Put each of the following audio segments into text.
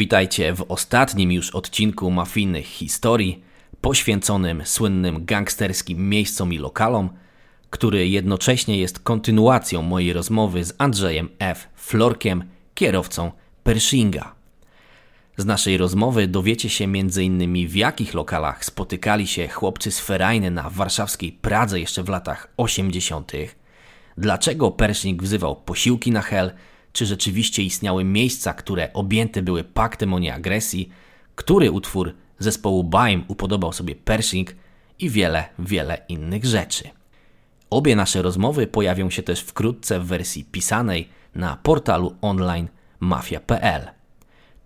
Witajcie w ostatnim już odcinku mafijnych historii, poświęconym słynnym gangsterskim miejscom i lokalom, który jednocześnie jest kontynuacją mojej rozmowy z Andrzejem F. Florkiem, kierowcą Pershinga. Z naszej rozmowy dowiecie się m.in. w jakich lokalach spotykali się chłopcy z Ferajny na warszawskiej Pradze jeszcze w latach 80., dlaczego Pershing wzywał posiłki na hel, czy rzeczywiście istniały miejsca, które objęte były paktem o nieagresji, który utwór zespołu Baim upodobał sobie Pershing i wiele, wiele innych rzeczy. Obie nasze rozmowy pojawią się też wkrótce w wersji pisanej na portalu online mafia.pl.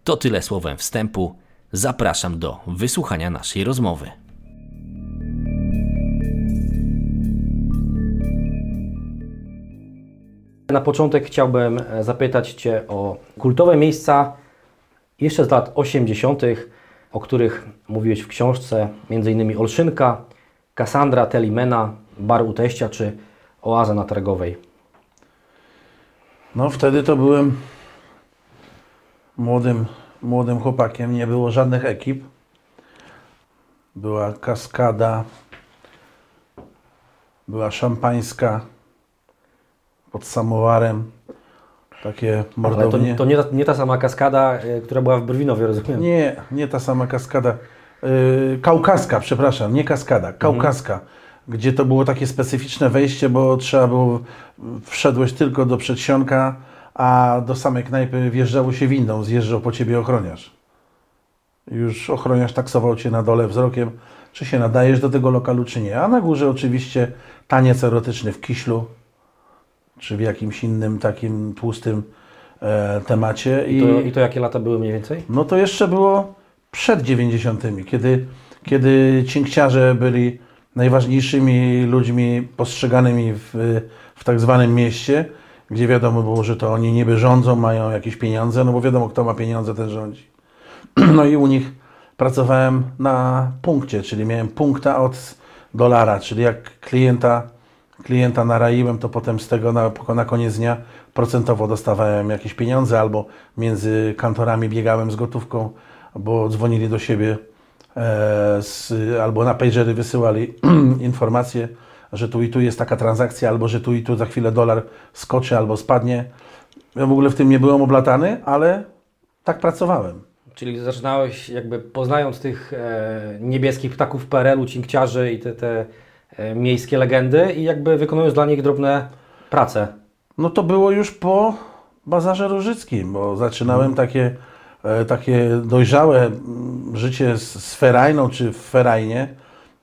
To tyle słowem wstępu. Zapraszam do wysłuchania naszej rozmowy. Na początek chciałbym e, zapytać Cię o kultowe miejsca jeszcze z lat 80., o których mówiłeś w książce, m.in. Olszynka, Kassandra, Telimena, Bar u Teścia czy Oaza na Targowej. No wtedy to byłem młodym, młodym chłopakiem, nie było żadnych ekip. Była kaskada, była szampańska pod samowarem, takie Ale to, mordownie. to nie, ta, nie ta sama kaskada, e, która była w Brwinowie, rozumiem? Nie, nie ta sama kaskada. Yy, kaukaska, przepraszam, nie kaskada, kaukaska, gdzie to było takie specyficzne wejście, bo trzeba było, wszedłeś tylko do przedsionka, a do samej knajpy wjeżdżało się windą, zjeżdżał po ciebie ochroniarz. Już ochroniarz taksował cię na dole wzrokiem, czy się nadajesz do tego lokalu, czy nie. A na górze oczywiście taniec erotyczny w kiślu, czy w jakimś innym takim tłustym e, temacie. I to, I to jakie lata były mniej więcej? No to jeszcze było przed 90., kiedy, kiedy cinkciarze byli najważniejszymi ludźmi postrzeganymi w, w tak zwanym mieście, gdzie wiadomo było, że to oni niby rządzą, mają jakieś pieniądze, no bo wiadomo, kto ma pieniądze, ten rządzi. No i u nich pracowałem na punkcie, czyli miałem punkta od dolara, czyli jak klienta, klienta naraiłem, to potem z tego na, na koniec dnia procentowo dostawałem jakieś pieniądze, albo między kantorami biegałem z gotówką, bo dzwonili do siebie e, z, albo na pagery wysyłali informacje, że tu i tu jest taka transakcja, albo że tu i tu za chwilę dolar skoczy albo spadnie. Ja w ogóle w tym nie byłem oblatany, ale tak pracowałem. Czyli zaczynałeś jakby poznając tych e, niebieskich ptaków PRL-u, cinkciarzy i te, te miejskie legendy i jakby wykonując dla nich drobne prace. No to było już po Bazarze Różyckim, bo zaczynałem takie, e, takie dojrzałe życie z, Ferajną czy w Ferajnie.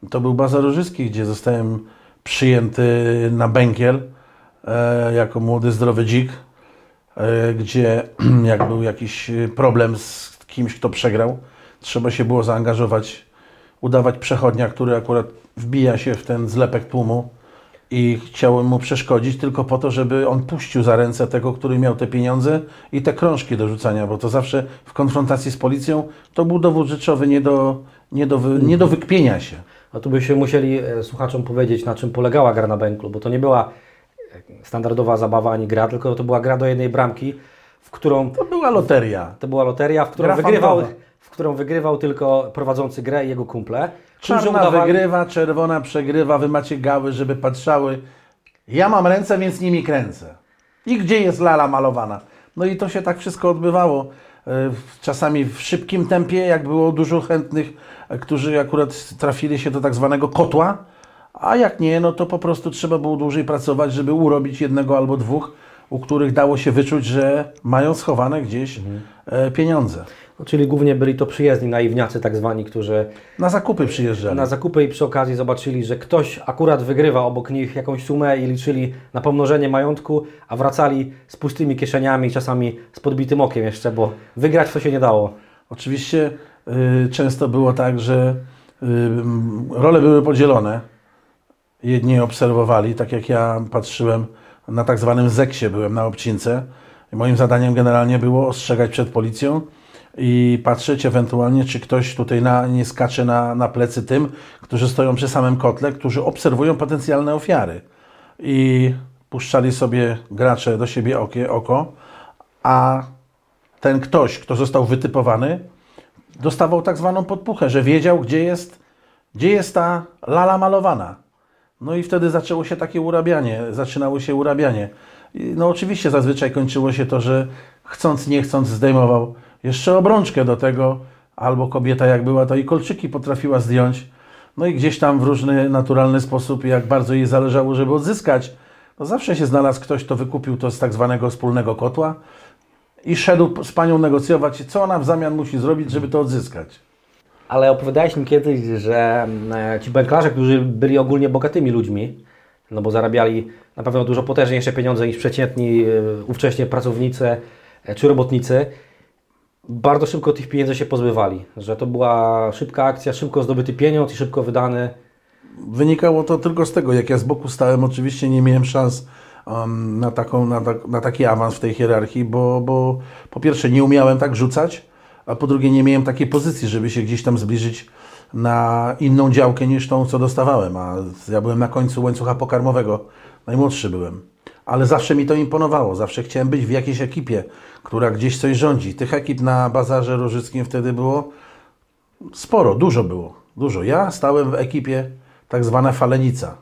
To był Bazar Różycki, gdzie zostałem przyjęty na Bękiel e, jako młody, zdrowy dzik, e, gdzie jak był jakiś problem z kimś, kto przegrał, trzeba się było zaangażować, udawać przechodnia, który akurat wbija się w ten zlepek tłumu i chciałem mu przeszkodzić tylko po to, żeby on puścił za ręce tego, który miał te pieniądze i te krążki do rzucania, bo to zawsze w konfrontacji z policją to był dowód rzeczowy nie do, nie do, wy, nie do wykpienia się. No tu byśmy musieli e, słuchaczom powiedzieć, na czym polegała gra na bęklu, bo to nie była e, standardowa zabawa ani gra, tylko to była gra do jednej bramki, w którą To była loteria. to była loteria, w którą, Gra wygrywał, fantowa. W którą wygrywał tylko prowadzący grę i jego kumple. Czarna udawali- wygrywa, czerwona przegrywa, wy macie gały, żeby patrzały. Ja mam ręce, więc nimi kręcę. I gdzie jest lala malowana? No i to się tak wszystko odbywało. E, Czasami w szybkim tempie, jak było dużo chętnych, e, którzy akurat trafili się do tak zwanego kotła, a jak nie, no to po prostu trzeba było dłużej pracować, żeby urobić jednego albo dwóch, u których dało się wyczuć, że mają schowane gdzieś e, pieniądze. No, czyli głównie byli to przyjezdni naiwniacy tak zwani, którzy Na zakupy przyjeżdżali. na zakupy i przy okazji zobaczyli, że ktoś akurat wygrywa obok nich jakąś sumę i liczyli na pomnożenie majątku, a wracali z pustymi kieszeniami, czasami z podbitym okiem jeszcze, bo wygrać to się nie dało. Oczywiście y, często było tak, że y, role były podzielone. Jedni obserwowali, tak jak ja patrzyłem na tak zwanym zeksie, byłem na obcince. Moim zadaniem generalnie było ostrzegać przed policją i patrzeć ewentualnie, czy ktoś tutaj na, nie skacze na, na plecy tym, którzy stoją przy samym kotle, którzy obserwują potencjalne ofiary. I puszczali sobie gracze do siebie okie, oko, a ten ktoś, kto został wytypowany, dostawał tak zwaną podpuchę, że wiedział, gdzie jest, gdzie jest ta lala malowana. No i wtedy zaczęło się takie urabianie, zaczynało się urabianie. No oczywiście zazwyczaj kończyło się to, że chcąc, nie chcąc zdejmował jeszcze obrączkę do tego, albo kobieta jak była, to i kolczyki potrafiła zdjąć. No i gdzieś tam w różny naturalny sposób, jak bardzo jej zależało, żeby odzyskać, no zawsze się znalazł ktoś, kto wykupił to z tak zwanego wspólnego kotła i szedł z panią negocjować, co ona w zamian musi zrobić, żeby to odzyskać. Ale opowiadałeś mi kiedyś, że e, ci banklarze, którzy byli ogólnie bogatymi ludźmi, no bo zarabiali na pewno dużo potężniejsze pieniądze niż przeciętni e, ówcześnie pracownicy e, czy robotnicy, bardzo szybko tych pieniędzy się pozbywali. Że to była szybka akcja, szybko zdobyty pieniądz i szybko wydany. Wynikało to tylko z tego, jak ja z boku stałem, oczywiście nie miałem szans um, na, taką, na, na taki awans w tej hierarchii, bo, bo po pierwsze nie umiałem tak rzucać, a po drugie nie miałem takiej pozycji, żeby się gdzieś tam zbliżyć na inną działkę niż tą, co dostawałem, a ja byłem na końcu łańcucha pokarmowego, najmłodszy byłem. Ale zawsze mi to imponowało, zawsze chciałem być w jakiejś ekipie, która gdzieś coś rządzi. Tych ekip na Bazarze Rożyckim wtedy było sporo, dużo było, dużo. Ja stałem w ekipie tak zwana Falenica.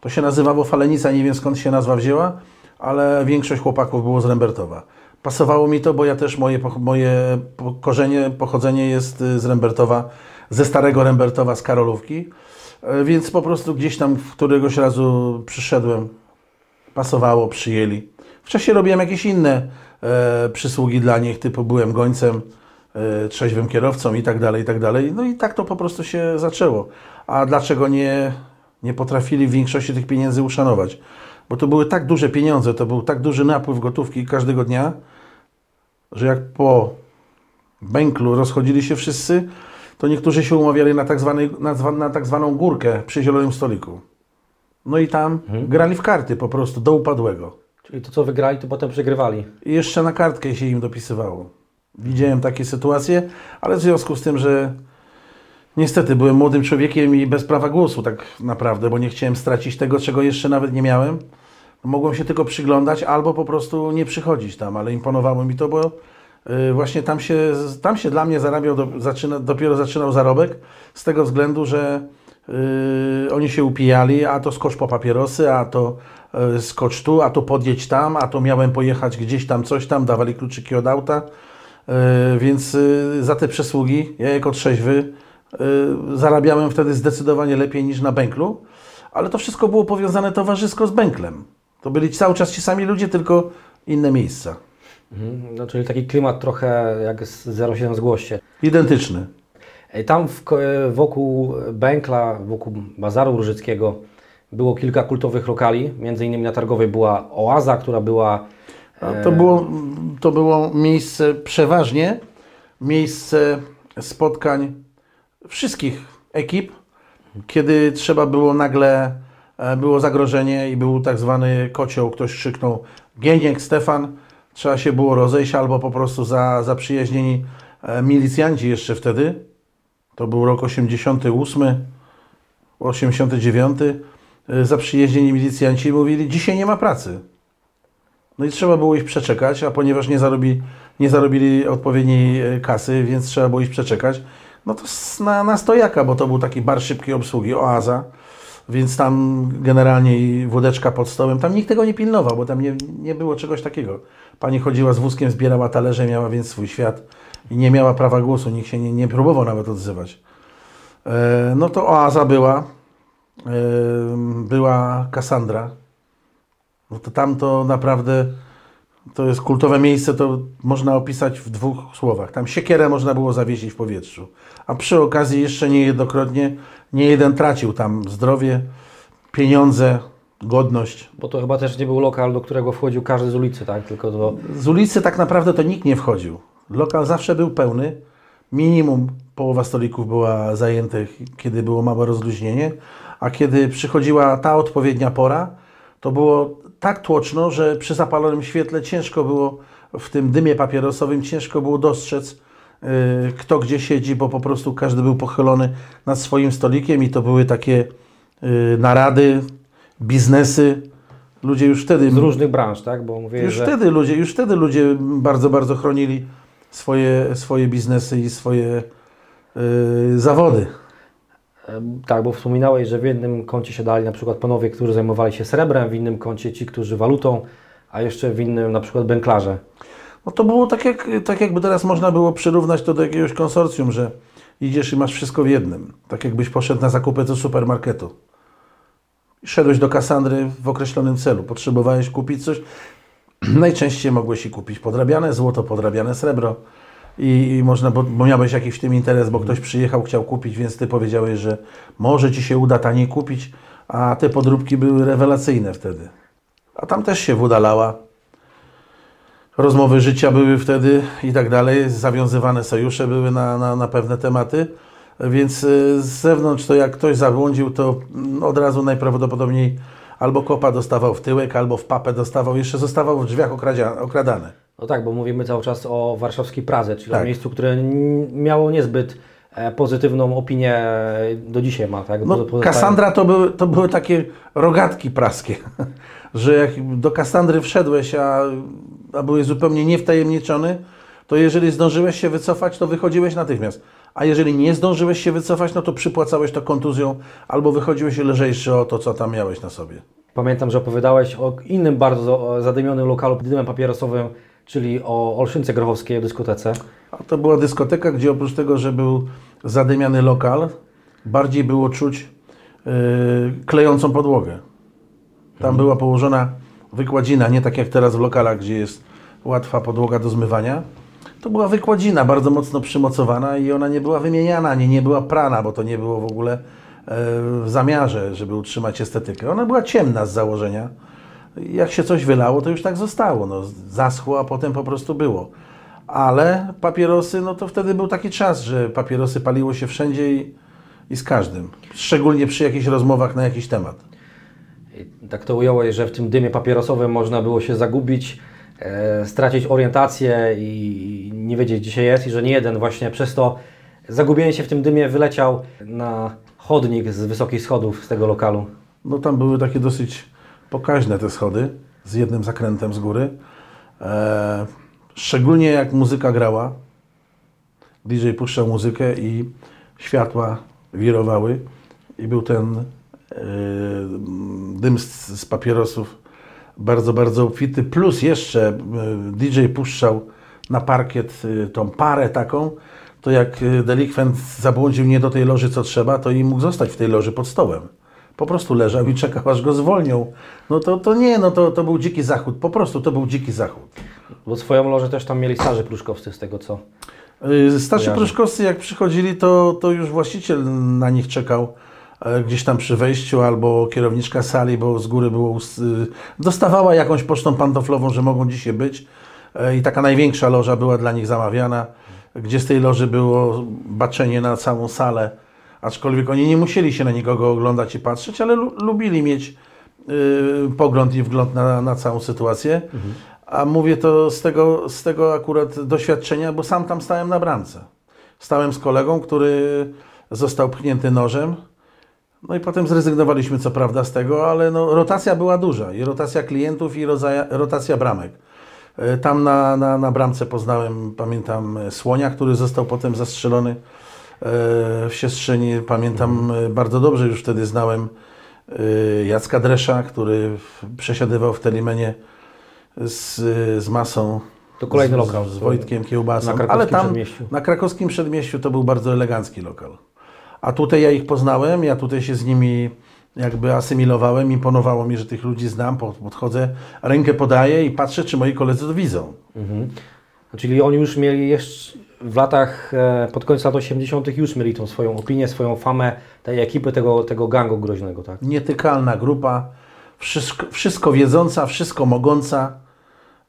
To się nazywało Falenica, nie wiem skąd się nazwa wzięła, ale większość chłopaków było z Rembertowa. Pasowało mi to, bo ja też moje, moje korzenie, pochodzenie jest y, z Rembertowa, ze starego Rembertowa, z Karolówki, e, więc po prostu gdzieś tam któregoś razu przyszedłem, pasowało, przyjęli. Wcześniej robiłem jakieś inne e, przysługi dla nich, typu byłem gońcem, e, trzeźwym kierowcą i tak dalej, i tak dalej. No i tak to po prostu się zaczęło. A dlaczego nie, nie potrafili w większości tych pieniędzy uszanować? Bo to były tak duże pieniądze, to był tak duży napływ gotówki każdego dnia, że jak po bęklu rozchodzili się wszyscy, to niektórzy się umawiali na tak, zwany, na, na tak zwaną górkę przy zielonym stoliku. No i tam mhm. grali w karty po prostu do upadłego. Czyli to, co wygrali, to potem przegrywali. I jeszcze na kartkę się im dopisywało. Widziałem takie sytuacje, ale w związku z tym, że niestety byłem młodym człowiekiem i bez prawa głosu tak naprawdę, bo nie chciałem stracić tego, czego jeszcze nawet nie miałem, mogłem się tylko przyglądać albo po prostu nie przychodzić tam, ale imponowało mi to, bo y, właśnie tam się, tam się dla mnie zarabiał, do, zaczyna, dopiero zaczynał zarobek z tego względu, że Yy, oni się upijali, a to skocz po papierosy, a to yy, skocz tu, a to podjedź tam, a to miałem pojechać gdzieś tam, coś tam, dawali kluczyki od auta. Yy, więc yy, za te przysługi, ja jako trzeźwy, yy, zarabiałem wtedy zdecydowanie lepiej niż na bęklu, ale to wszystko było powiązane towarzysko z bęklem. To byli cały czas ci sami ludzie, tylko inne miejsca. Mhm. No, czyli taki klimat trochę jak z 07 zgłoście. Identyczny. E, tam w, e, wokół Bękla, wokół Bazaru Różyckiego było kilka kultowych lokali. Między innymi na Targowej była Oaza, która była... E... To, było, to było miejsce przeważnie, miejsce spotkań wszystkich ekip, kiedy trzeba było nagle, e, było zagrożenie i był tak zwany kocioł, ktoś krzyknął Gieniek, Stefan, trzeba się było rozejść albo po prostu za, zaprzyjaźnieni milicjanci jeszcze wtedy, to był rok 88, 89. Y, zaprzyjeździeni milicjanci mówili, dzisiaj nie ma pracy. No i trzeba było ich przeczekać, a ponieważ nie, zarobi, nie zarobili odpowiedniej y, kasy, więc trzeba było ich przeczekać, no to na, na stojaka, bo to był taki bar szybkiej obsługi, oaza, więc tam generalnie wódeczka pod stołem, tam nikt tego nie pilnował, bo tam nie, nie było czegoś takiego. Pani chodziła z wózkiem, zbierała talerze, miała więc swój świat i nie miała prawa głosu, nikt się nie, nie próbował nawet odzywać. E, no to oaza była, e, była Kassandra. No to tam to naprawdę to jest kultowe miejsce, to można opisać w dwóch słowach. Tam siekierę można było zawiesić w powietrzu. A przy okazji jeszcze niejednokrotnie nie jeden tracił tam zdrowie, pieniądze, godność. Bo to chyba też nie był lokal, do którego wchodził każdy z ulicy, tak? Tylko do... Z ulicy tak naprawdę to nikt nie wchodził. Lokal zawsze był pełny. Minimum połowa stolików była zajętych, kiedy było małe rozluźnienie, a kiedy przychodziła ta odpowiednia pora, to było tak tłoczno, że przy zapalonym świetle ciężko było, w tym dymie papierosowym, ciężko było dostrzec, yy, kto gdzie siedzi, bo po prostu każdy był pochylony nad swoim stolikiem i to były takie yy, narady, biznesy. Ludzie już wtedy. Z różnych branż, tak? Bo mówię, już że... wtedy ludzie, już wtedy ludzie bardzo, bardzo chronili swoje, swoje biznesy i swoje y, zawody. Tak, bo wspominałeś, że w jednym kącie siadali na przykład panowie, którzy zajmowali się srebrem, w innym kącie ci, którzy walutą, a jeszcze w innym na przykład bęklarze. No to było tak, jak, tak jakby teraz można było przyrównać to do jakiegoś konsorcjum, że idziesz i masz wszystko w jednym. Tak jakbyś poszedł na zakupy do supermarketu. Szedłeś do Kasandry w określonym celu. Potrzebowałeś kupić coś. Najczęściej mogłeś i kupić podrabiane złoto, podrabiane srebro. I, można, bo, bo miałeś jakiś w tym interes, bo ktoś przyjechał, chciał kupić, więc ty powiedziałeś, że może ci się uda taniej kupić, a te podróbki były rewelacyjne wtedy. A tam też się woda lała. Rozmowy życia były wtedy i tak dalej, zawiązywane sojusze były na, na, na pewne tematy, więc y, z zewnątrz to jak ktoś zabłądził, to mm, od razu najprawdopodobniej albo kopa dostawał w tyłek, albo w papę dostawał, jeszcze zostawał w drzwiach okradany. No tak, bo mówimy cały czas o warszawskiej Pradze, czyli Tak. o miejscu, które miało niezbyt e, pozytywną opinię do dzisiaj ma, tak? No, Kassandra to były, to były takie rogatki praskie, że jak do Kassandry wszedłeś, a, a byłeś zupełnie niewtajemniczony, to jeżeli zdążyłeś się wycofać, to wychodziłeś natychmiast. A jeżeli nie zdążyłeś się wycofać, no to przypłacałeś to kontuzją albo wychodziłeś lżejszy o to, co tam miałeś na sobie. Pamiętam, że opowiadałeś o innym bardzo zadymionym lokalu pod dymem papierosowym, czyli o Olszynce Grochowskiej, o dyskotece. A to była dyskoteka, gdzie oprócz tego, że był zadymiany lokal, bardziej było czuć yy, klejącą podłogę. Tam była położona wykładzina, nie tak jak teraz w lokalach, gdzie jest łatwa podłoga do zmywania. To była wykładzina bardzo mocno przymocowana i ona nie była wymieniana, ani nie była prana, bo to nie było w ogóle e, w zamiarze, żeby utrzymać estetykę. Ona była ciemna z założenia. Jak się coś wylało, to już tak zostało. No, zaschło, a potem po prostu było. Ale papierosy, no to wtedy był taki czas, że papierosy paliło się wszędzie i, i z każdym. Szczególnie przy jakichś rozmowach na jakiś temat. I tak to ująłeś, że w tym dymie papierosowym można było się zagubić, stracić orientację i nie wiedzieć gdzie się jest i że nie jeden właśnie przez to zagubienie się w tym dymie wyleciał na chodnik z wysokich schodów z tego lokalu. No tam były takie dosyć pokaźne te schody z jednym zakrętem z góry. E, szczególnie jak muzyka grała. DJ puszczał muzykę i światła wirowały i był ten e, dym z, z papierosów bardzo, bardzo obfity. Plus jeszcze e, DJ puszczał na parkiet e, tą parę taką, to jak e, delikwent zabłądził nie do tej loży co trzeba, to i mógł zostać w tej loży pod stołem. Po prostu leżał i czekał, aż go zwolnią. No to, to nie, no to, to był dziki zachód. Po prostu to był dziki zachód. Bo swoją lożę też tam mieli starzy pruszkowscy z tego co. Starsi Kojarzę. pruszkowscy jak przychodzili, to, to już właściciel na nich czekał gdzieś tam przy wejściu albo kierowniczka sali, bo z góry było, y, dostawała jakąś pocztą pantoflową, że mogą dzisiaj być E, i taka największa loża była dla nich zamawiana, gdzie z tej loży było baczenie na całą salę, aczkolwiek oni nie musieli się na nikogo oglądać i patrzeć, ale lu- lubili mieć y, pogląd i wgląd na, na całą sytuację. A mówię to z tego, z tego akurat doświadczenia, bo sam tam stałem na bramce. Stałem z kolegą, który został pchnięty nożem. No i potem zrezygnowaliśmy co prawda z tego, ale no, rotacja była duża. I rotacja klientów, i rozaja, rotacja bramek. E, Tam na, na, na bramce poznałem, pamiętam, e, Słonia, który został potem zastrzelony e, w Siestrzeni. Pamiętam e, bardzo dobrze, już wtedy znałem Jacka Dresza, który przesiadywał w Telimenie z, z masą. To kolejny lokal. Z Wojtkiem Kiełbasą. Na krakowskim Ale tam przedmieściu. na krakowskim przedmieściu to był bardzo elegancki lokal. A tutaj ja ich poznałem, ja tutaj się z nimi jakby asymilowałem, imponowało mi, że tych ludzi znam, pod- podchodzę, rękę podaję i patrzę, czy moi koledzy to widzą. Mhm. Czyli oni już mieli jeszcze w latach, e, pod koniec lat 80. już mieli tą swoją opinię, swoją famę tej ekipy, tego, tego gangu groźnego, tak? Nietykalna grupa, wszystko, wszystko wiedząca, wszystko mogąca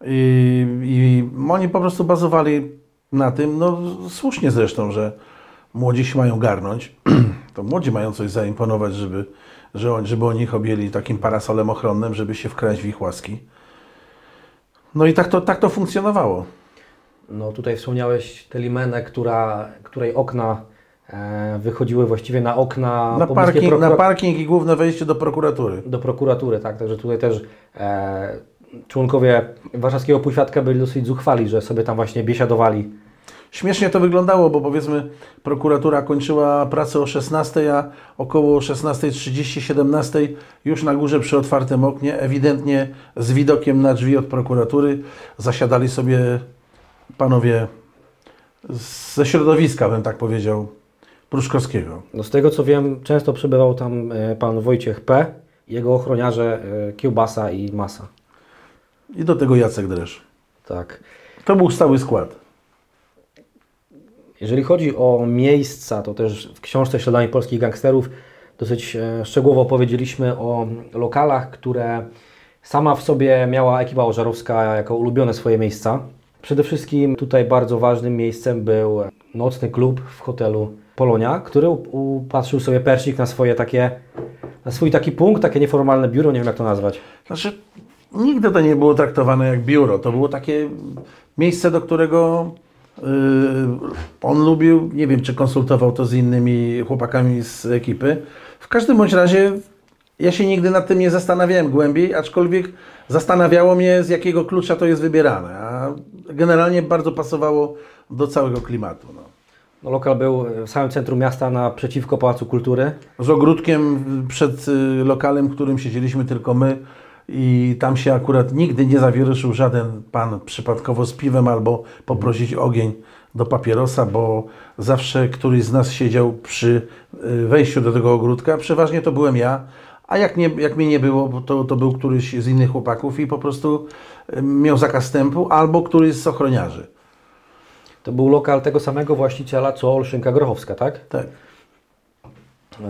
i, i oni po prostu bazowali na tym, no słusznie zresztą, że młodzi się mają garnąć, to młodzi mają coś zaimponować, żeby, żeby oni ich objęli takim parasolem ochronnym, żeby się wkraść w ich łaski. No i tak to, tak to funkcjonowało. No tutaj wspomniałeś Telimenę, która, której okna e, wychodziły właściwie na okna Na parking, prokura- na parking i główne wejście do prokuratury. do prokuratury, tak? Także tutaj też e, członkowie warszawskiego półświadka byli dosyć zuchwali, że sobie tam właśnie biesiadowali śmiesznie to wyglądało, bo powiedzmy prokuratura kończyła pracę o 16, a około 16.30, 17 już na górze przy otwartym oknie, ewidentnie z widokiem na drzwi od prokuratury zasiadali sobie panowie ze środowiska, bym tak powiedział, Pruszkowskiego. No z tego co wiem, często przebywał tam e, pan Wojciech P., jego ochroniarze e, Kiełbasa i Masa. I do tego Jacek Dresz. Tak. To był stały skład. Jeżeli chodzi o miejsca, to też w książce Śladami polskich gangsterów dosyć e, szczegółowo opowiedzieliśmy o lokalach, które sama w sobie miała ekipa ożarowska jako ulubione swoje miejsca. Przede wszystkim tutaj bardzo ważnym miejscem był nocny klub w hotelu Polonia, który upatrzył sobie Persik na swoje takie, na swój taki punkt, takie nieformalne biuro, nie wiem jak to nazwać. Znaczy, nigdy to nie było traktowane jak biuro. To było takie miejsce, do którego on lubił, nie wiem, czy konsultował to z innymi chłopakami z ekipy. W każdym bądź razie ja się nigdy nad tym nie zastanawiałem głębiej, aczkolwiek zastanawiało mnie, z jakiego klucza to jest wybierane. A generalnie bardzo pasowało do całego klimatu. No. No, lokal był w samym centrum miasta naprzeciwko Pałacu Kultury. Z ogródkiem przed y, lokalem, w którym siedzieliśmy tylko my i tam się akurat nigdy nie zawieruszył żaden pan przypadkowo z piwem albo poprosić ogień do papierosa, bo zawsze któryś z nas siedział przy y, wejściu do tego ogródka. Przeważnie to byłem ja, a jak, nie, jak mnie nie było, to, to był któryś z innych chłopaków i po prostu y, miał zakaz wstępu albo któryś z ochroniarzy. To był lokal tego samego właściciela, co Olszynka Grochowska, tak? Tak.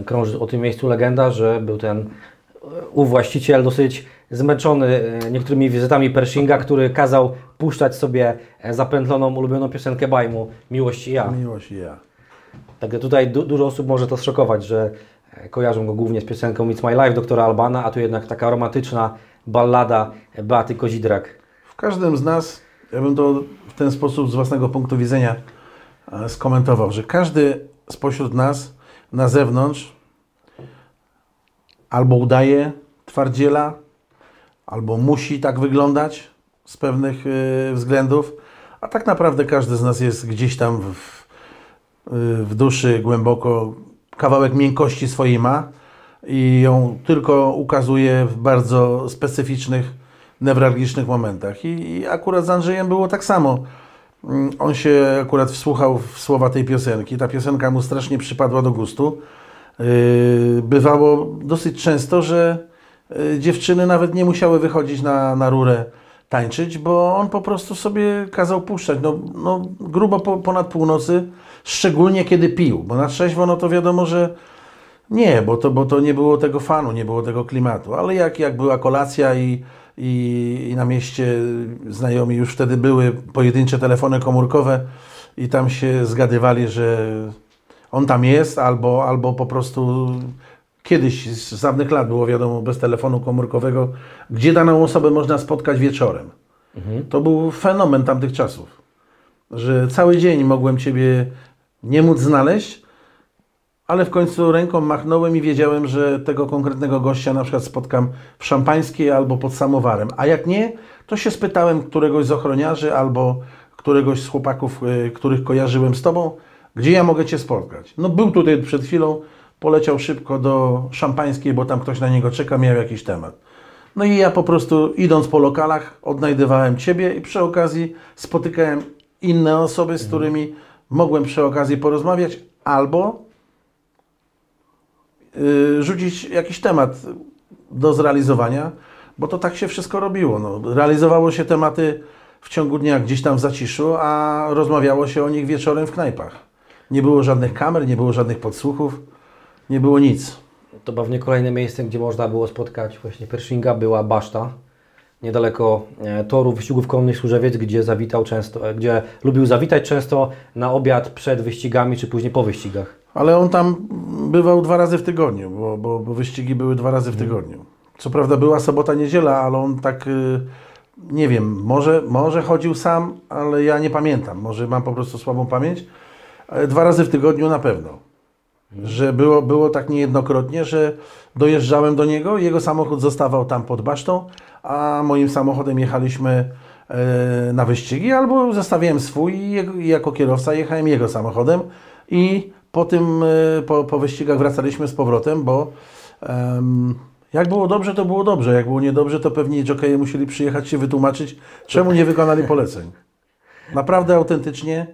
Krąży o tym miejscu legenda, że był ten ów właściciel dosyć zmęczony e, niektórymi wizytami Pershinga, który kazał puszczać sobie e, zapętloną, ulubioną piosenkę Bajmu Miłość i ja. Miłość i ja. Także tutaj du dużo osób może to zszokować, że e, kojarzą go głównie z piosenką It's My Life doktora Albana, a tu jednak taka romantyczna ballada Beaty Kozidrak. W każdym z nas, ja bym to w ten sposób z własnego punktu widzenia skomentował, że każdy spośród nas na zewnątrz albo udaje twardziela, albo musi tak wyglądać z pewnych y, względów, a tak naprawdę każdy z nas jest gdzieś tam w, y, w duszy głęboko kawałek miękkości swojej ma i ją tylko ukazuje w bardzo specyficznych, newralgicznych momentach. I, I, akurat z Andrzejem było tak samo. Mm, on się akurat wsłuchał w słowa tej piosenki. Ta piosenka mu strasznie przypadła do gustu. Yy, bywało dosyć często, że yy, dziewczyny nawet nie musiały wychodzić na, na rurę tańczyć, bo on po prostu sobie kazał puszczać. No, no grubo po, ponad północy, szczególnie kiedy pił, bo na trzeźwo no to wiadomo, że nie, bo to, bo to nie było tego fanu, nie było tego klimatu. Ale jak, jak była kolacja i, i, i na mieście znajomi już wtedy były pojedyncze telefony komórkowe i tam się zgadywali, że on tam jest, albo, albo po prostu kiedyś z dawnych lat było wiadomo bez telefonu komórkowego, gdzie daną osobę można spotkać wieczorem. Mhm. To był fenomen tamtych czasów, że cały dzień mogłem Ciebie nie móc znaleźć, ale w końcu ręką machnąłem i wiedziałem, że tego konkretnego gościa na przykład spotkam w szampańskiej albo pod samowarem. A jak nie, to się spytałem któregoś z ochroniarzy albo któregoś z chłopaków, y, których kojarzyłem z Tobą, gdzie ja mogę Cię spotkać? No był tutaj przed chwilą, poleciał szybko do szampańskiej, bo tam ktoś na niego czeka, miał jakiś temat. No i ja po prostu idąc po lokalach odnajdywałem Ciebie i przy okazji spotykałem inne osoby, z mhm. którymi mogłem przy okazji porozmawiać albo yy, rzucić jakiś temat do zrealizowania, bo to tak się wszystko robiło. No, realizowało się tematy w ciągu dnia gdzieś tam w zaciszu, a rozmawiało się o nich wieczorem w knajpach. Nie było żadnych kamer, nie było żadnych podsłuchów, nie było nic. To pewnie kolejne miejsce, gdzie można było spotkać właśnie Pershinga, była Baszta, niedaleko e, toru wyścigów konnych Służewiec, gdzie zawitał często, e, gdzie lubił zawitać często na obiad przed wyścigami, czy później po wyścigach. Ale on tam bywał dwa razy w tygodniu, bo, bo, bo wyścigi były dwa razy w mhm. tygodniu. Co prawda była sobota, niedziela, ale on tak, y, nie wiem, może, może chodził sam, ale ja nie pamiętam. Może mam po prostu słabą pamięć dwa razy w tygodniu na pewno. Że było, było tak niejednokrotnie, że dojeżdżałem do niego, jego samochód zostawał tam pod basztą, a moim samochodem jechaliśmy e, na wyścigi, albo zostawiałem swój i jako kierowca jechałem jego samochodem i po tym, e, po, po wyścigach wracaliśmy z powrotem, bo em, jak było dobrze, to było dobrze. Jak było niedobrze, to pewnie jokeje musieli przyjechać się wytłumaczyć, czemu nie wykonali poleceń. Naprawdę autentycznie,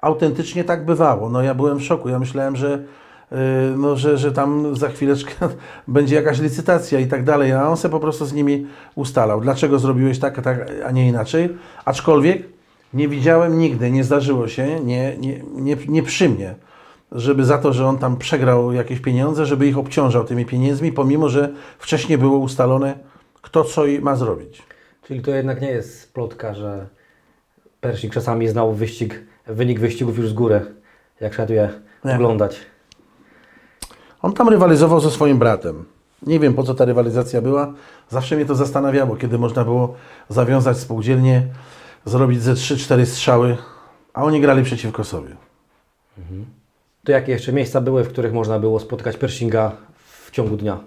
autentycznie tak bywało. No ja byłem w szoku. Ja myślałem, że, yy, no, że, że tam za chwileczkę będzie jakaś licytacja i tak dalej, a on se po prostu z nimi ustalał. Dlaczego zrobiłeś tak, tak, a nie inaczej? Aczkolwiek nie widziałem nigdy, nie zdarzyło się, nie, nie, nie, nie przy mnie, żeby za to, że on tam przegrał jakieś pieniądze, żeby ich obciążał tymi pieniędzmi, pomimo, że wcześniej było ustalone, kto co i ma zrobić. Czyli to jednak nie jest plotka, że Pershing czasami znał wyścig, wynik wyścigów już z góry, jak szedł je Nie. oglądać. On tam rywalizował ze swoim bratem. Nie wiem po co ta rywalizacja była. Zawsze mnie to zastanawiało, kiedy można było zawiązać spółdzielnie, zrobić ze 3-4 strzały, a oni grali przeciwko sobie. To jakie jeszcze miejsca były, w których można było spotkać Pershinga w ciągu dnia?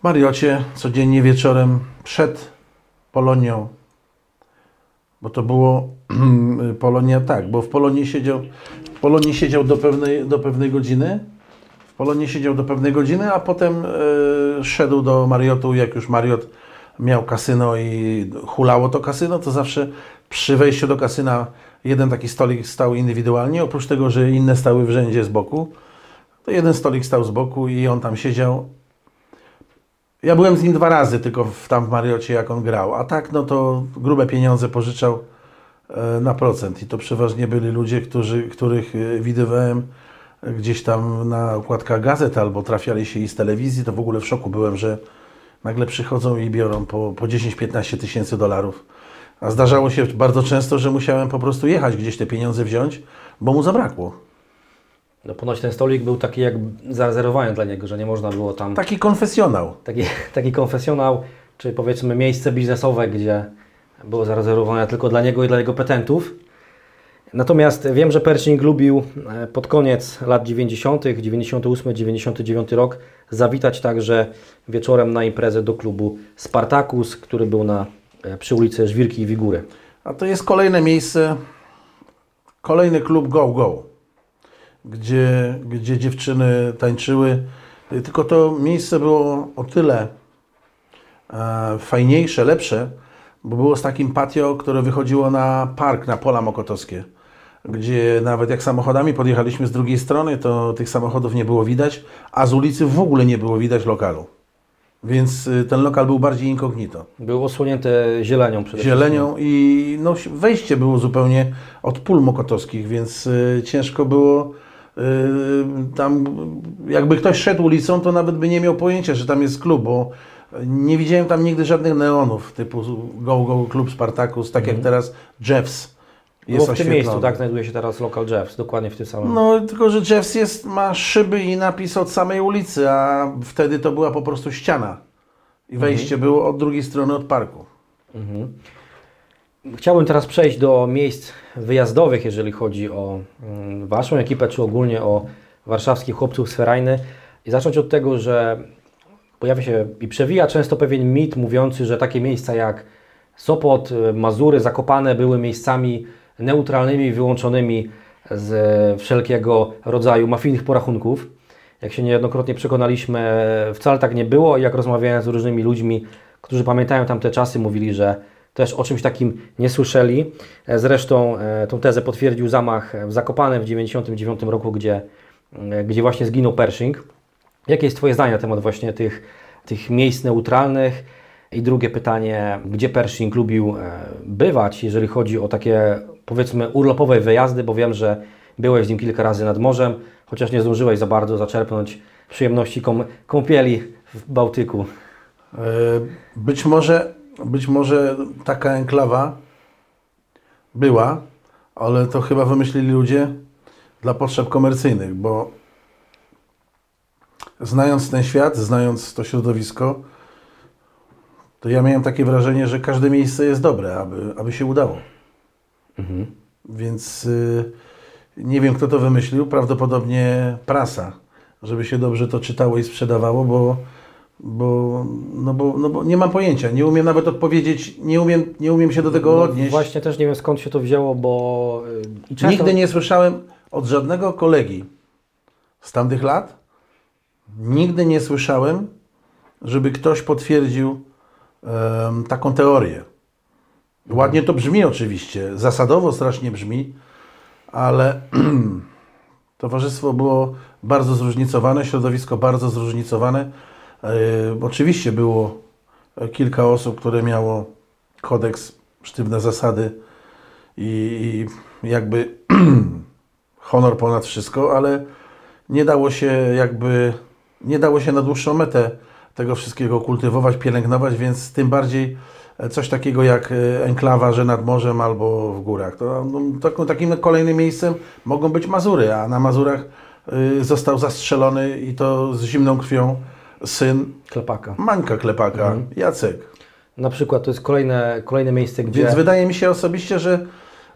W Mariocie codziennie wieczorem przed Polonią, bo to było Polonia, tak, bo w Polonii siedział, w Polonii siedział do pewnej, do pewnej godziny. W Polonii siedział do pewnej godziny, a potem e, szedł do Mariotu, jak już Mariot miał kasyno i hulało to kasyno, to zawsze przy wejściu do kasyna jeden taki stolik stał indywidualnie, oprócz tego, że inne stały w rzędzie z boku. To jeden stolik stał z boku i on tam siedział, ja byłem z nim dwa razy tylko w, tam w Mariocie, jak on grał. A tak, no to grube pieniądze pożyczał e, na procent. I to przeważnie byli ludzie, którzy, których e, widywałem gdzieś tam na okładkach gazet albo trafiali się i z telewizji. To w ogóle w szoku byłem, że nagle przychodzą i biorą po, po 10-15 tysięcy dolarów. A zdarzało się bardzo często, że musiałem po prostu jechać gdzieś te pieniądze wziąć, bo mu zabrakło. No ponoć ten stolik był taki jak zarezerwowany dla niego, że nie można było tam... Taki konfesjonał. Taki, taki konfesjonał, czy powiedzmy miejsce biznesowe, gdzie było zarezerwowane tylko dla niego i dla jego petentów. Natomiast wiem, że Pershing lubił e, pod koniec lat 90., 98, 99 rok, zawitać także wieczorem na imprezę do klubu Spartacus, który był na, e, przy ulicy Żwirki i Wigury. A to jest kolejne miejsce, kolejny klub Go Go, gdzie, gdzie dziewczyny tańczyły. Tylko to miejsce było o tyle e, fajniejsze, lepsze, bo było z takim patio, które wychodziło na park, na pola mokotowskie, gdzie nawet jak samochodami podjechaliśmy z drugiej strony, to tych samochodów nie było widać, a z ulicy w ogóle nie było widać lokalu. Więc y, ten lokal był bardziej incognito Był osłonięte zielenią przede zielenią i no, wejście było zupełnie od pól mokotowskich, więc y, ciężko było tam, jakby ktoś szedł ulicą, to nawet by nie miał pojęcia, że tam jest klub, bo nie widziałem tam nigdy żadnych neonów typu Go Go Klub Spartacus, tak jak teraz Jeffs Było jest w tym miejscu, tak, znajduje się teraz Local Jeffs, dokładnie w tym samym. No, tylko że Jeffs jest, ma szyby i napis od samej ulicy, a wtedy to była po prostu ściana. I wejście było od drugiej strony od parku. Chciałbym teraz przejść do miejsc wyjazdowych, jeżeli chodzi o mm, Waszą ekipę, czy ogólnie o warszawskich chłopców z Ferajny. I zacząć od tego, że pojawia się i przewija często pewien mit mówiący, że takie miejsca jak Sopot, y, Mazury, Zakopane były miejscami neutralnymi, wyłączonymi z wszelkiego rodzaju mafijnych porachunków. Jak się niejednokrotnie przekonaliśmy, wcale tak nie było. I Jak rozmawiałem z różnymi ludźmi, którzy pamiętają tamte czasy, mówili, że też o czymś takim nie słyszeli. E, Zresztą e, tą tezę potwierdził zamach w Zakopanem w 1999 roku, gdzie, e, gdzie właśnie zginął Pershing. Jakie jest Twoje zdanie na temat właśnie tych, tych miejsc neutralnych? I drugie pytanie, gdzie Pershing lubił bywać, jeżeli chodzi o takie powiedzmy urlopowe wyjazdy, bo wiem, że byłeś z nim kilka razy nad morzem, chociaż nie zdążyłeś za bardzo zaczerpnąć przyjemności kąp- kąpieli w Bałtyku. Być może, być może taka enklawa była, ale to chyba wymyślili ludzie dla potrzeb komercyjnych, bo znając ten świat, znając to środowisko, to ja miałem takie wrażenie, że każde miejsce jest dobre, aby, aby się udało. Więc y, nie wiem, kto to wymyślił, prawdopodobnie prasa, żeby się dobrze to czytało i sprzedawało, bo bo, no bo, no bo nie mam pojęcia, nie umiem nawet odpowiedzieć, nie umiem, nie umiem się do tego No, odnieść. Właśnie też nie wiem skąd się to wzięło, bo y, i często... Nigdy nie słyszałem od żadnego kolegi z tamtych lat, nigdy nie słyszałem, żeby ktoś potwierdził em, taką teorię. Ładnie to brzmi oczywiście, zasadowo strasznie brzmi, ale towarzystwo było bardzo zróżnicowane, środowisko bardzo zróżnicowane. E, oczywiście było kilka osób, które miało kodeks, sztywne zasady i, i jakby honor ponad wszystko, ale nie dało się jakby, nie dało się na dłuższą metę tego wszystkiego kultywować, pielęgnować, więc tym bardziej coś takiego jak e, enklawa, że nad morzem albo w górach. To, no, taką, takim kolejnym miejscem mogą być Mazury, a na Mazurach y, został zastrzelony i to z zimną krwią syn Klepaka. Mańka Klepaka, Jacek. Na przykład to jest kolejne, kolejne miejsce, gdzie... Więc wydaje mi się osobiście, że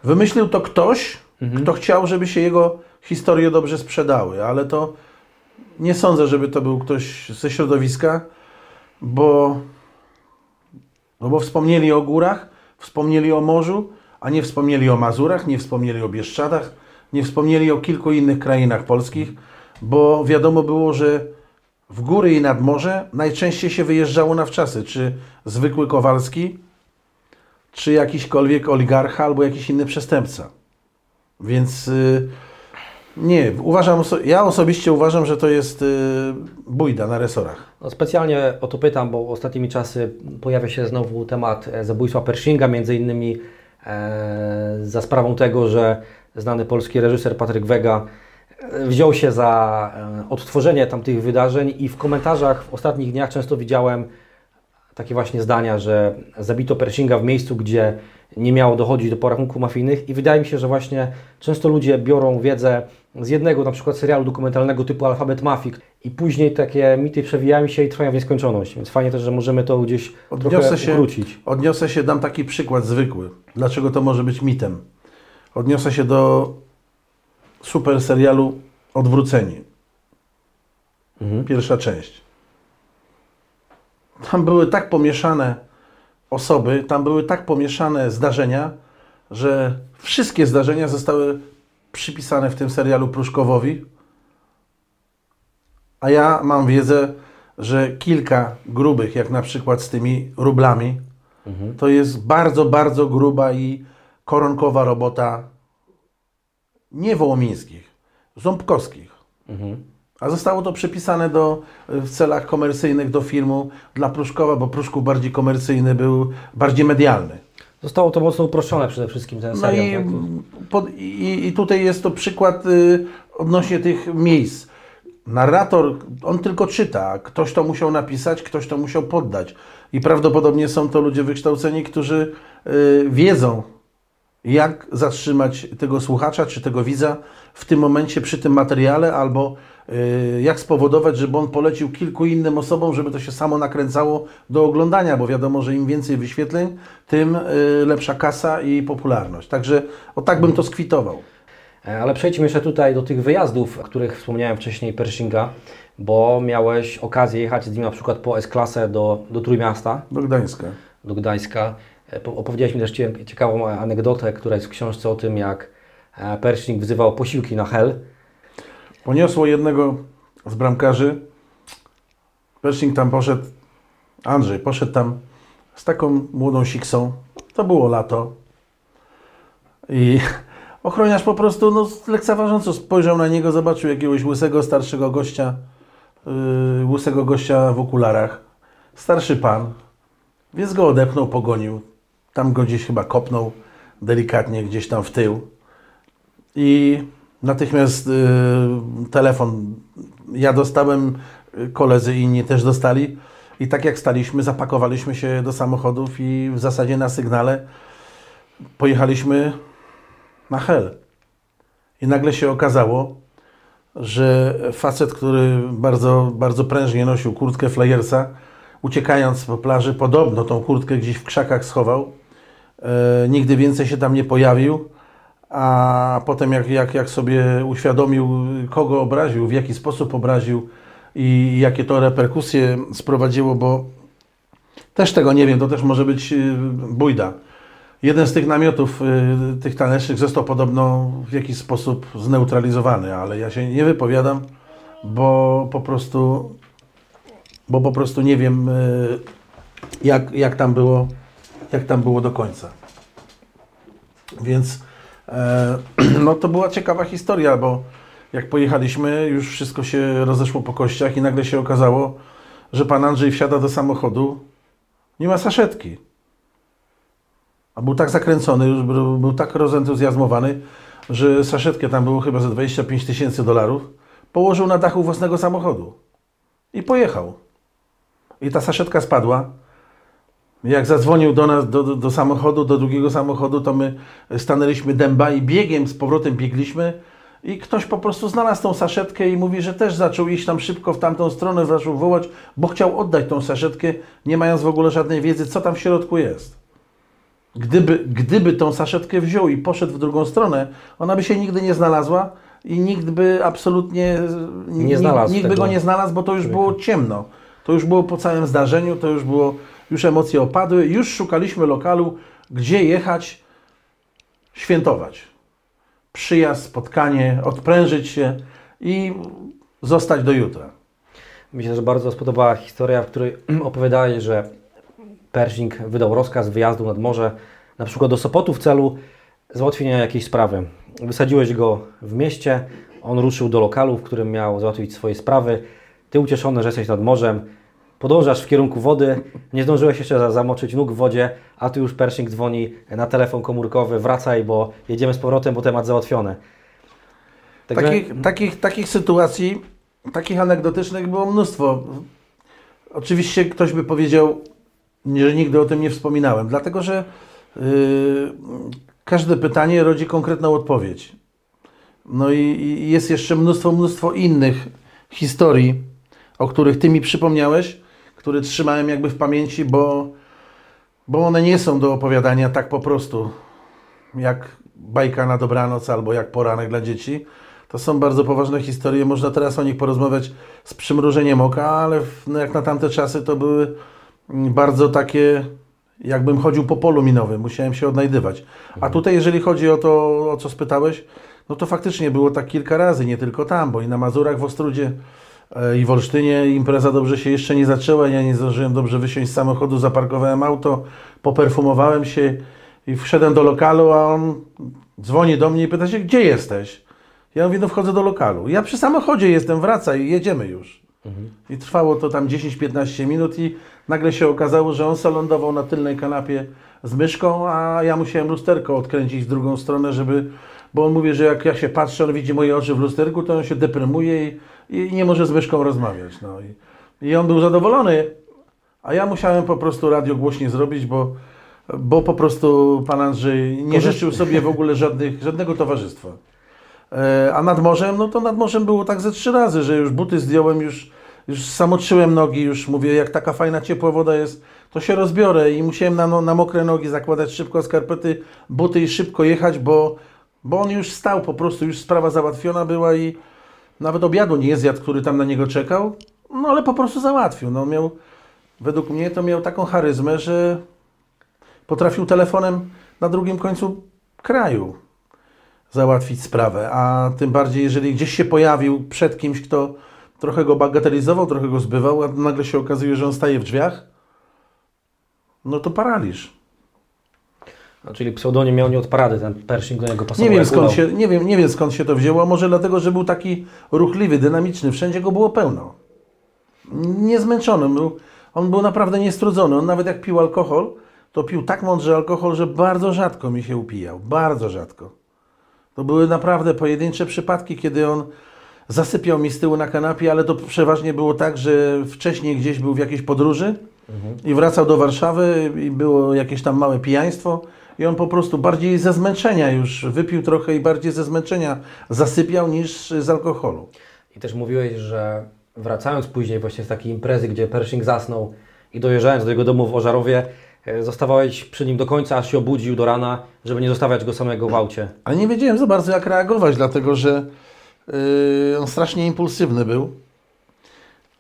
wymyślił to ktoś, kto chciał, żeby się jego historie dobrze sprzedały, ale to nie sądzę, żeby to był ktoś ze środowiska, bo, no bo wspomnieli o górach, wspomnieli o morzu, a nie wspomnieli o Mazurach, nie wspomnieli o Bieszczadach, nie wspomnieli o kilku innych krainach polskich, bo wiadomo było, że w góry i nad morze najczęściej się wyjeżdżało na wczasy, czy zwykły Kowalski, czy jakiśkolwiek oligarcha albo jakiś inny przestępca. Więc y, nie, uważam, ja osobiście uważam, że to jest y, bójda na resorach. No specjalnie o to pytam, bo ostatnimi czasy pojawia się znowu temat e, zabójstwa Pershinga, między innymi e, za sprawą tego, że znany polski reżyser Patryk Wega wziął się za e, odtworzenie tamtych wydarzeń i w komentarzach w ostatnich dniach często widziałem takie właśnie zdania, że zabito Pershinga w miejscu, gdzie nie miało dochodzić do porachunków mafijnych i wydaje mi się, że właśnie często ludzie biorą wiedzę z jednego na przykład serialu dokumentalnego typu Alfabet Mafik i później takie mity przewijają się i trwają w nieskończoność, więc fajnie też, że możemy to gdzieś trochę Odniosę się, ukrócić. odniosę się, dam taki przykład zwykły. Dlaczego to może być mitem? Odniosę się do super serialu Odwróceni. Mhm. Pierwsza część. Tam były tak pomieszane osoby, tam były tak pomieszane zdarzenia, że wszystkie zdarzenia zostały przypisane w tym serialu Pruszkowowi. A ja mam wiedzę, że kilka grubych, jak na przykład z tymi rublami, to jest bardzo, bardzo gruba i koronkowa robota nie wołomińskich, ząbkowskich. A zostało to przypisane do, w celach komercyjnych do filmu dla Pruszkowa, bo Pruszków bardziej komercyjny był, bardziej medialny. Zostało to mocno uproszczone przede wszystkim ten No serial. i, tak? pod, i, i tutaj jest to przykład y, odnośnie tych miejsc. Narrator, on tylko czyta, ktoś to musiał napisać, ktoś to musiał poddać. I prawdopodobnie są to ludzie wykształceni, którzy y, wiedzą, jak zatrzymać tego słuchacza czy tego widza w tym momencie przy tym materiale, albo y, jak spowodować, żeby on polecił kilku innym osobom, żeby to się samo nakręcało do oglądania, bo wiadomo, że im więcej wyświetleń, tym y, lepsza kasa i popularność. Także o tak bym to skwitował. E, Ale przejdźmy jeszcze tutaj do tych wyjazdów, o których wspomniałem wcześniej Pershinga, bo miałeś okazję jechać z nim na przykład po S-klasę do, do Trójmiasta, Do Gdańska. do Gdańska. E, po- Opowiedziałeś mi też cie- ciekawą anegdotę, która jest w książce o tym, jak e, Pershing wzywał posiłki na hel. Poniosło jednego z bramkarzy. Pershing tam poszedł, Andrzej poszedł tam z taką młodą siksą. To było lato. I ochroniarz po prostu no, lekceważąco spojrzał na niego, zobaczył jakiegoś łysego, starszego gościa, yy, łysego gościa w okularach. Starszy pan. Więc go odepchnął, pogonił. Tam go gdzieś chyba kopnął delikatnie, gdzieś tam w tył. I natychmiast y, telefon ja dostałem, koledzy inni też dostali. I tak jak staliśmy, zapakowaliśmy się do samochodów i w zasadzie na sygnale pojechaliśmy na hel. I nagle się okazało, że facet, który bardzo, bardzo prężnie nosił kurtkę Flyersa, uciekając po plaży, podobno tą kurtkę gdzieś w krzakach schował. E, nigdy więcej się tam nie pojawił. A potem, jak, jak, jak sobie uświadomił, kogo obraził, w jaki sposób obraził i jakie to reperkusje sprowadziło, bo też tego nie wiem, to też może być y, bójda. Jeden z tych namiotów, y, tych tanecznych został podobno w jakiś sposób zneutralizowany, ale ja się nie wypowiadam, bo po prostu, bo po prostu nie wiem, y, jak, jak, tam, było, jak tam było do końca. Więc e, no to była ciekawa historia, bo jak pojechaliśmy, już wszystko się rozeszło po kościach i nagle się okazało, że pan Andrzej wsiada do samochodu, nie ma saszetki. A był tak zakręcony, już był, był tak rozentuzjazmowany, że saszetkę tam było chyba za 25 tysięcy dolarów, położył na dachu własnego samochodu i pojechał. I ta saszetka spadła. Jak zadzwonił do nas, do, do, do samochodu, do drugiego samochodu, to my stanęliśmy dęba i biegiem z powrotem biegliśmy i ktoś po prostu znalazł tą saszetkę i mówi, że też zaczął iść tam szybko w tamtą stronę, zaczął wołać, bo chciał oddać tą saszetkę, nie mając w ogóle żadnej wiedzy, co tam w środku jest. Gdyby, gdyby tą saszetkę wziął i poszedł w drugą stronę, ona by się nigdy nie znalazła i nikt by absolutnie Nie znalazł nikt by go nie znalazł, bo to już było ciemno. To już było po całym zdarzeniu, to już było, już emocje opadły, już szukaliśmy lokalu, gdzie jechać, świętować. Przyjazd, spotkanie, odprężyć się i zostać do jutra. Myślę, że bardzo spodobała historia, w której opowiadałeś, że Pershing wydał rozkaz wyjazdu nad morze, na przykład do Sopotu w celu załatwienia jakiejś sprawy. Wysadziłeś go w mieście, on ruszył do lokalu, w którym miał załatwić swoje sprawy. Ty ucieszony, że jesteś nad morzem, podążasz w kierunku wody, nie zdążyłeś jeszcze za- zamoczyć nóg w wodzie, a tu już Pershing dzwoni na telefon komórkowy, wracaj, bo jedziemy z powrotem, bo temat załatwiony. Także- Takich, takich, takich sytuacji, takich anegdotycznych było mnóstwo. Oczywiście ktoś by powiedział, że nigdy o tym nie wspominałem, dlatego że yy, każde pytanie rodzi konkretną odpowiedź. No i, i jest jeszcze mnóstwo, mnóstwo innych historii, o których Ty mi przypomniałeś, które trzymałem jakby w pamięci, bo, bo one nie są do opowiadania tak po prostu jak bajka na dobranoc albo jak poranek dla dzieci. To są bardzo poważne historie. Można teraz o nich porozmawiać z przymrużeniem oka, ale no jak na tamte czasy to były bardzo takie, jakbym chodził po polu minowym. Musiałem się odnajdywać. A tutaj, jeżeli chodzi o to, o co spytałeś, no to faktycznie było tak kilka razy, nie tylko tam, bo i na Mazurach, w Ostrudzie i w Olsztynie impreza dobrze się jeszcze nie zaczęła. Ja nie zdążyłem dobrze wysiąść z samochodu, zaparkowałem auto, poperfumowałem się i wszedłem do lokalu, a on dzwoni do mnie i pyta się, gdzie jesteś? Ja mówię, no wchodzę do lokalu. Ja przy samochodzie jestem, wracaj, jedziemy już. I trwało to tam 10-15 minut i nagle się okazało, że on se lądował na tylnej kanapie z myszką, a ja musiałem lusterko odkręcić w drugą stronę, żeby... Bo on mówi, że jak ja się patrzę, on widzi moje oczy w lusterku, to on się deprymuje i, i nie może z myszką rozmawiać. No. I, I on był zadowolony, a ja musiałem po prostu radio głośniej zrobić, bo, bo po prostu pan Andrzej nie życzył sobie w ogóle żadnych, żadnego towarzystwa. E, A nad morzem, no to nad morzem było tak ze trzy razy, że już buty zdjąłem, już, już samoczyłem nogi, już mówię, jak taka fajna, ciepła woda jest, to się rozbiorę i musiałem na, na mokre nogi zakładać szybko skarpety, buty i szybko jechać, bo, bo on już stał po prostu, już sprawa załatwiona była i nawet obiadu nie zjadł, który tam na niego czekał, no ale po prostu załatwił. No miał, według mnie to miał taką charyzmę, że potrafił telefonem na drugim końcu kraju załatwić sprawę, a tym bardziej, jeżeli gdzieś się pojawił przed kimś, kto trochę go bagatelizował, trochę go zbywał, a nagle się okazuje, że on staje w drzwiach, no to paraliż. Czyli pseudonim miał nie od parady, ten Pershing do niego pasował. Nie wiem, skąd się, nie, wiem, nie wiem skąd się to wzięło, może dlatego, że był taki ruchliwy, dynamiczny, wszędzie go było pełno. Niezmęczony, był, on był naprawdę niestrudzony. On nawet jak pił alkohol, to pił tak mądrze alkohol, że bardzo rzadko mi się upijał. Bardzo rzadko. To były naprawdę pojedyncze przypadki, kiedy on zasypiał mi z tyłu na kanapie, ale to przeważnie było tak, że wcześniej gdzieś był w jakiejś podróży i wracał do Warszawy i było jakieś tam małe pijaństwo i on po prostu bardziej ze zmęczenia już wypił trochę i bardziej ze zmęczenia zasypiał niż z alkoholu. I też mówiłeś, że wracając później właśnie z takiej imprezy, gdzie Pershing zasnął i dojeżdżając do jego domu w Ożarowie, e, zostawałeś przy nim do końca, aż się obudził do rana, żeby nie zostawiać go samego w aucie. Ale nie wiedziałem za bardzo jak reagować, dlatego że yy, on strasznie impulsywny był.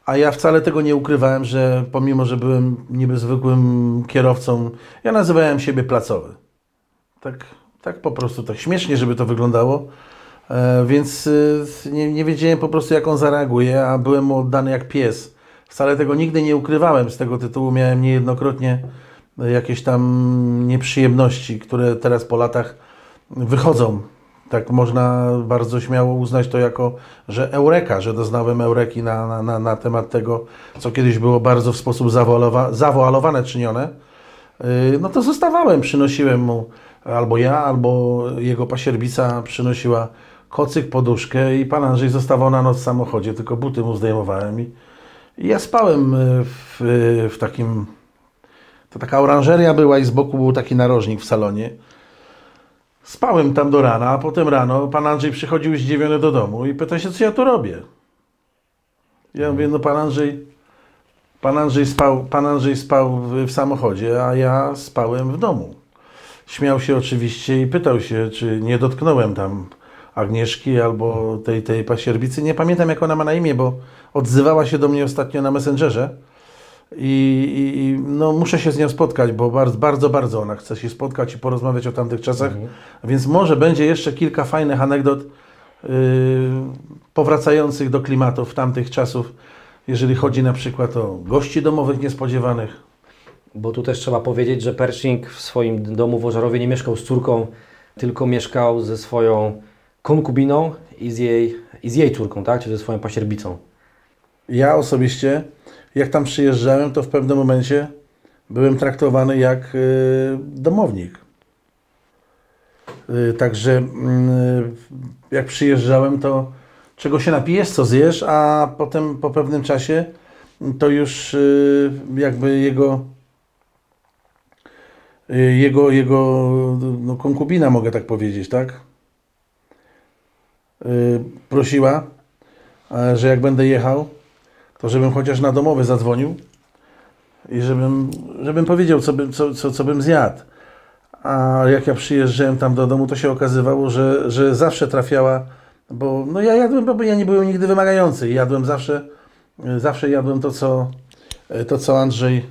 A ja wcale tego nie ukrywałem, że pomimo, że byłem niby zwykłym kierowcą, ja nazywałem siebie placowy. Tak, tak po prostu, tak śmiesznie, żeby to wyglądało. E, więc e, nie, nie wiedziałem po prostu, jak on zareaguje, a byłem mu oddany jak pies. Wcale tego nigdy nie ukrywałem. Z tego tytułu miałem niejednokrotnie jakieś tam nieprzyjemności, które teraz po latach wychodzą. Tak można bardzo śmiało uznać to jako, że eureka, że doznałem eureki na, na, na, na temat tego, co kiedyś było bardzo w sposób zawoalowa, zawoalowane czynione. Yy, no to zostawałem, przynosiłem mu albo ja, albo jego pasierbica przynosiła kocyk, poduszkę i pan Andrzej zostawał na noc w samochodzie, tylko buty mu zdejmowałem i, ja spałem w, w takim to taka oranżeria była i z boku był taki narożnik w salonie. Spałem tam do rana, a potem rano pan Andrzej przychodził zdziwiony do domu i pyta się, co ja tu robię. Ja mówię, no pan Andrzej, pan Andrzej spał, pan Andrzej spał w, w samochodzie, a ja spałem w domu. Śmiał się oczywiście i pytał się, czy nie dotknąłem tam Agnieszki albo tej, tej pasierbicy. Nie pamiętam, jak ona ma na imię, bo odzywała się do mnie ostatnio na Messengerze. I, i, no, muszę się z nią spotkać, bo bardzo, bardzo, bardzo ona chce się spotkać i porozmawiać o tamtych czasach. Mhm. Więc może będzie jeszcze kilka fajnych anegdot yy, powracających do klimatów tamtych czasów, jeżeli chodzi na przykład o gości domowych niespodziewanych. Bo tu też trzeba powiedzieć, że Pershing w swoim domu w Ożarowie nie mieszkał z córką, tylko mieszkał ze swoją konkubiną i z jej, i z jej córką, tak? Czy ze swoją pasierbicą. Ja osobiście jak tam przyjeżdżałem, to w pewnym momencie byłem traktowany jak y, domownik. Y, także mm, jak przyjeżdżałem, to czego się napijesz, co zjesz, a potem po pewnym czasie to już y, jakby jego jego, jego no, konkubina, mogę tak powiedzieć, tak? Prosiła, że jak będę jechał, to żebym chociaż na domowy zadzwonił i żebym, żebym powiedział, co, by, co, co, co bym zjadł. A jak ja przyjeżdżałem tam do domu, to się okazywało, że, że zawsze trafiała, bo no ja jadłem, bo ja nie byłem nigdy wymagający. Jadłem zawsze, zawsze jadłem to, co, to, co Andrzej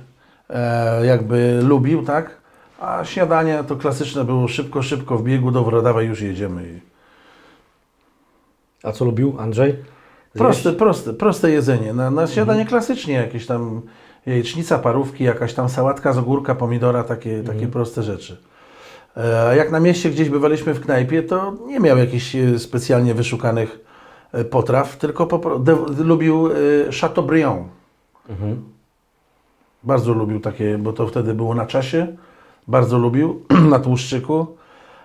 e, jakby lubił, tak? A śniadanie to klasyczne było szybko, szybko w biegu, dobra, dawaj, już jedziemy. A co lubił Andrzej? Proste, proste, proste jedzenie. Na, na śniadanie mhm. klasycznie jakieś tam jajecznica, parówki, jakaś tam sałatka z ogórka, pomidora, takie, mhm. takie proste rzeczy. E, a jak na mieście gdzieś bywaliśmy w knajpie, to nie miał jakichś e, specjalnie wyszukanych e, potraw, tylko po, de, lubił Chateaubriand. Mhm. Bardzo lubił takie, bo to wtedy było na czasie. Bardzo lubił na tłuszczyku.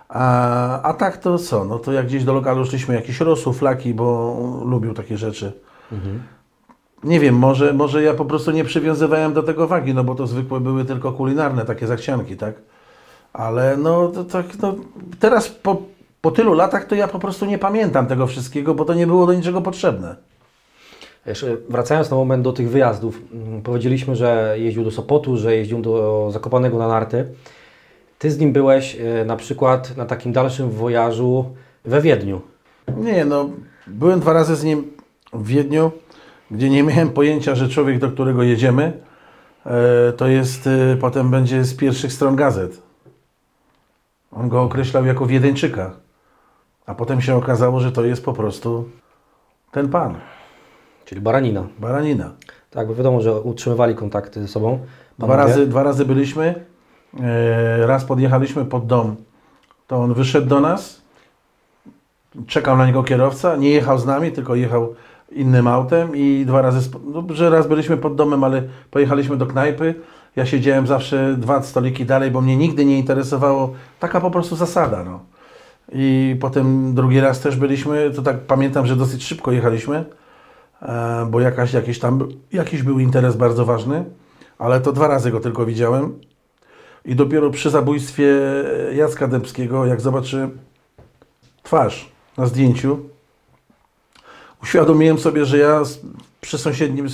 A, a tak to co? No to jak gdzieś do lokalu szliśmy, jakieś rosół, flaki, bo lubił takie rzeczy. Mhm. Nie wiem, może, może ja po prostu nie przywiązywałem do tego wagi, no bo to zwykłe były tylko kulinarne takie zachcianki, tak? Ale no to, tak, no, teraz po, po tylu latach to ja po prostu nie pamiętam tego wszystkiego, bo to nie było do niczego potrzebne. Jeszcze wracając na moment do tych wyjazdów, mm, powiedzieliśmy, że jeździł do Sopotu, że jeździł do Zakopanego na narty. Ty z nim byłeś e, na przykład na takim dalszym wojażu we Wiedniu. Nie, no byłem dwa razy z nim w Wiedniu, gdzie nie miałem pojęcia, że człowiek, do którego jedziemy, e, to jest, e, potem będzie z pierwszych stron gazet. On go określał jako Wiedeńczyka. A potem się okazało, że to jest po prostu ten pan. Czyli Baranina. Baranina. Tak, bo wiadomo, że utrzymywali kontakty ze sobą. Dwa razy, dwa razy byliśmy. E, raz podjechaliśmy pod dom, to on wyszedł do nas, czekał na niego kierowca, nie jechał z nami, tylko jechał innym autem i dwa razy, no, że raz byliśmy pod domem, ale pojechaliśmy do knajpy. Ja siedziałem zawsze dwa stoliki dalej, bo mnie nigdy nie interesowało, taka po prostu zasada. No. I potem drugi raz też byliśmy, to tak pamiętam, że dosyć szybko jechaliśmy, bo jakaś, jakiś tam, jakiś był interes bardzo ważny, ale to dwa razy go tylko widziałem. I dopiero przy zabójstwie Jacka Dębskiego, jak zobaczy twarz na zdjęciu, uświadomiłem sobie, że ja przy sąsiednim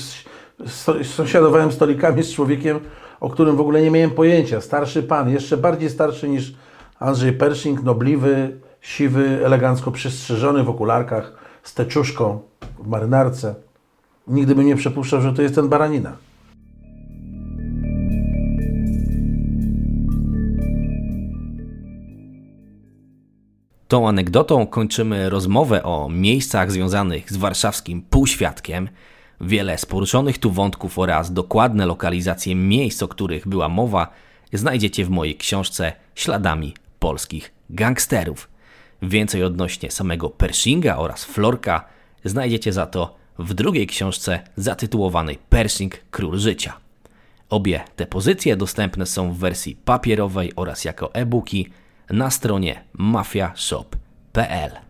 sąsiadowałem stolikami z człowiekiem, o którym w ogóle nie miałem pojęcia. Starszy pan, jeszcze bardziej starszy niż Andrzej Pershing, nobliwy, siwy, elegancko przystrzyżony w okularkach, z teczuszką w marynarce. nigdy bym nie przypuszczał, że to jest ten baranina. Tą anegdotą kończymy rozmowę o miejscach związanych z warszawskim półświadkiem. Wiele z poruszonych tu wątków oraz dokładne lokalizacje miejsc, o których była mowa, znajdziecie w mojej książce Śladami polskich gangsterów. Więcej odnośnie samego Pershinga oraz Florka znajdziecie za to w drugiej książce zatytułowanej Pershing Król Życia. Obie te pozycje dostępne są w wersji papierowej oraz jako e-booki na stronie mafiashop.pl.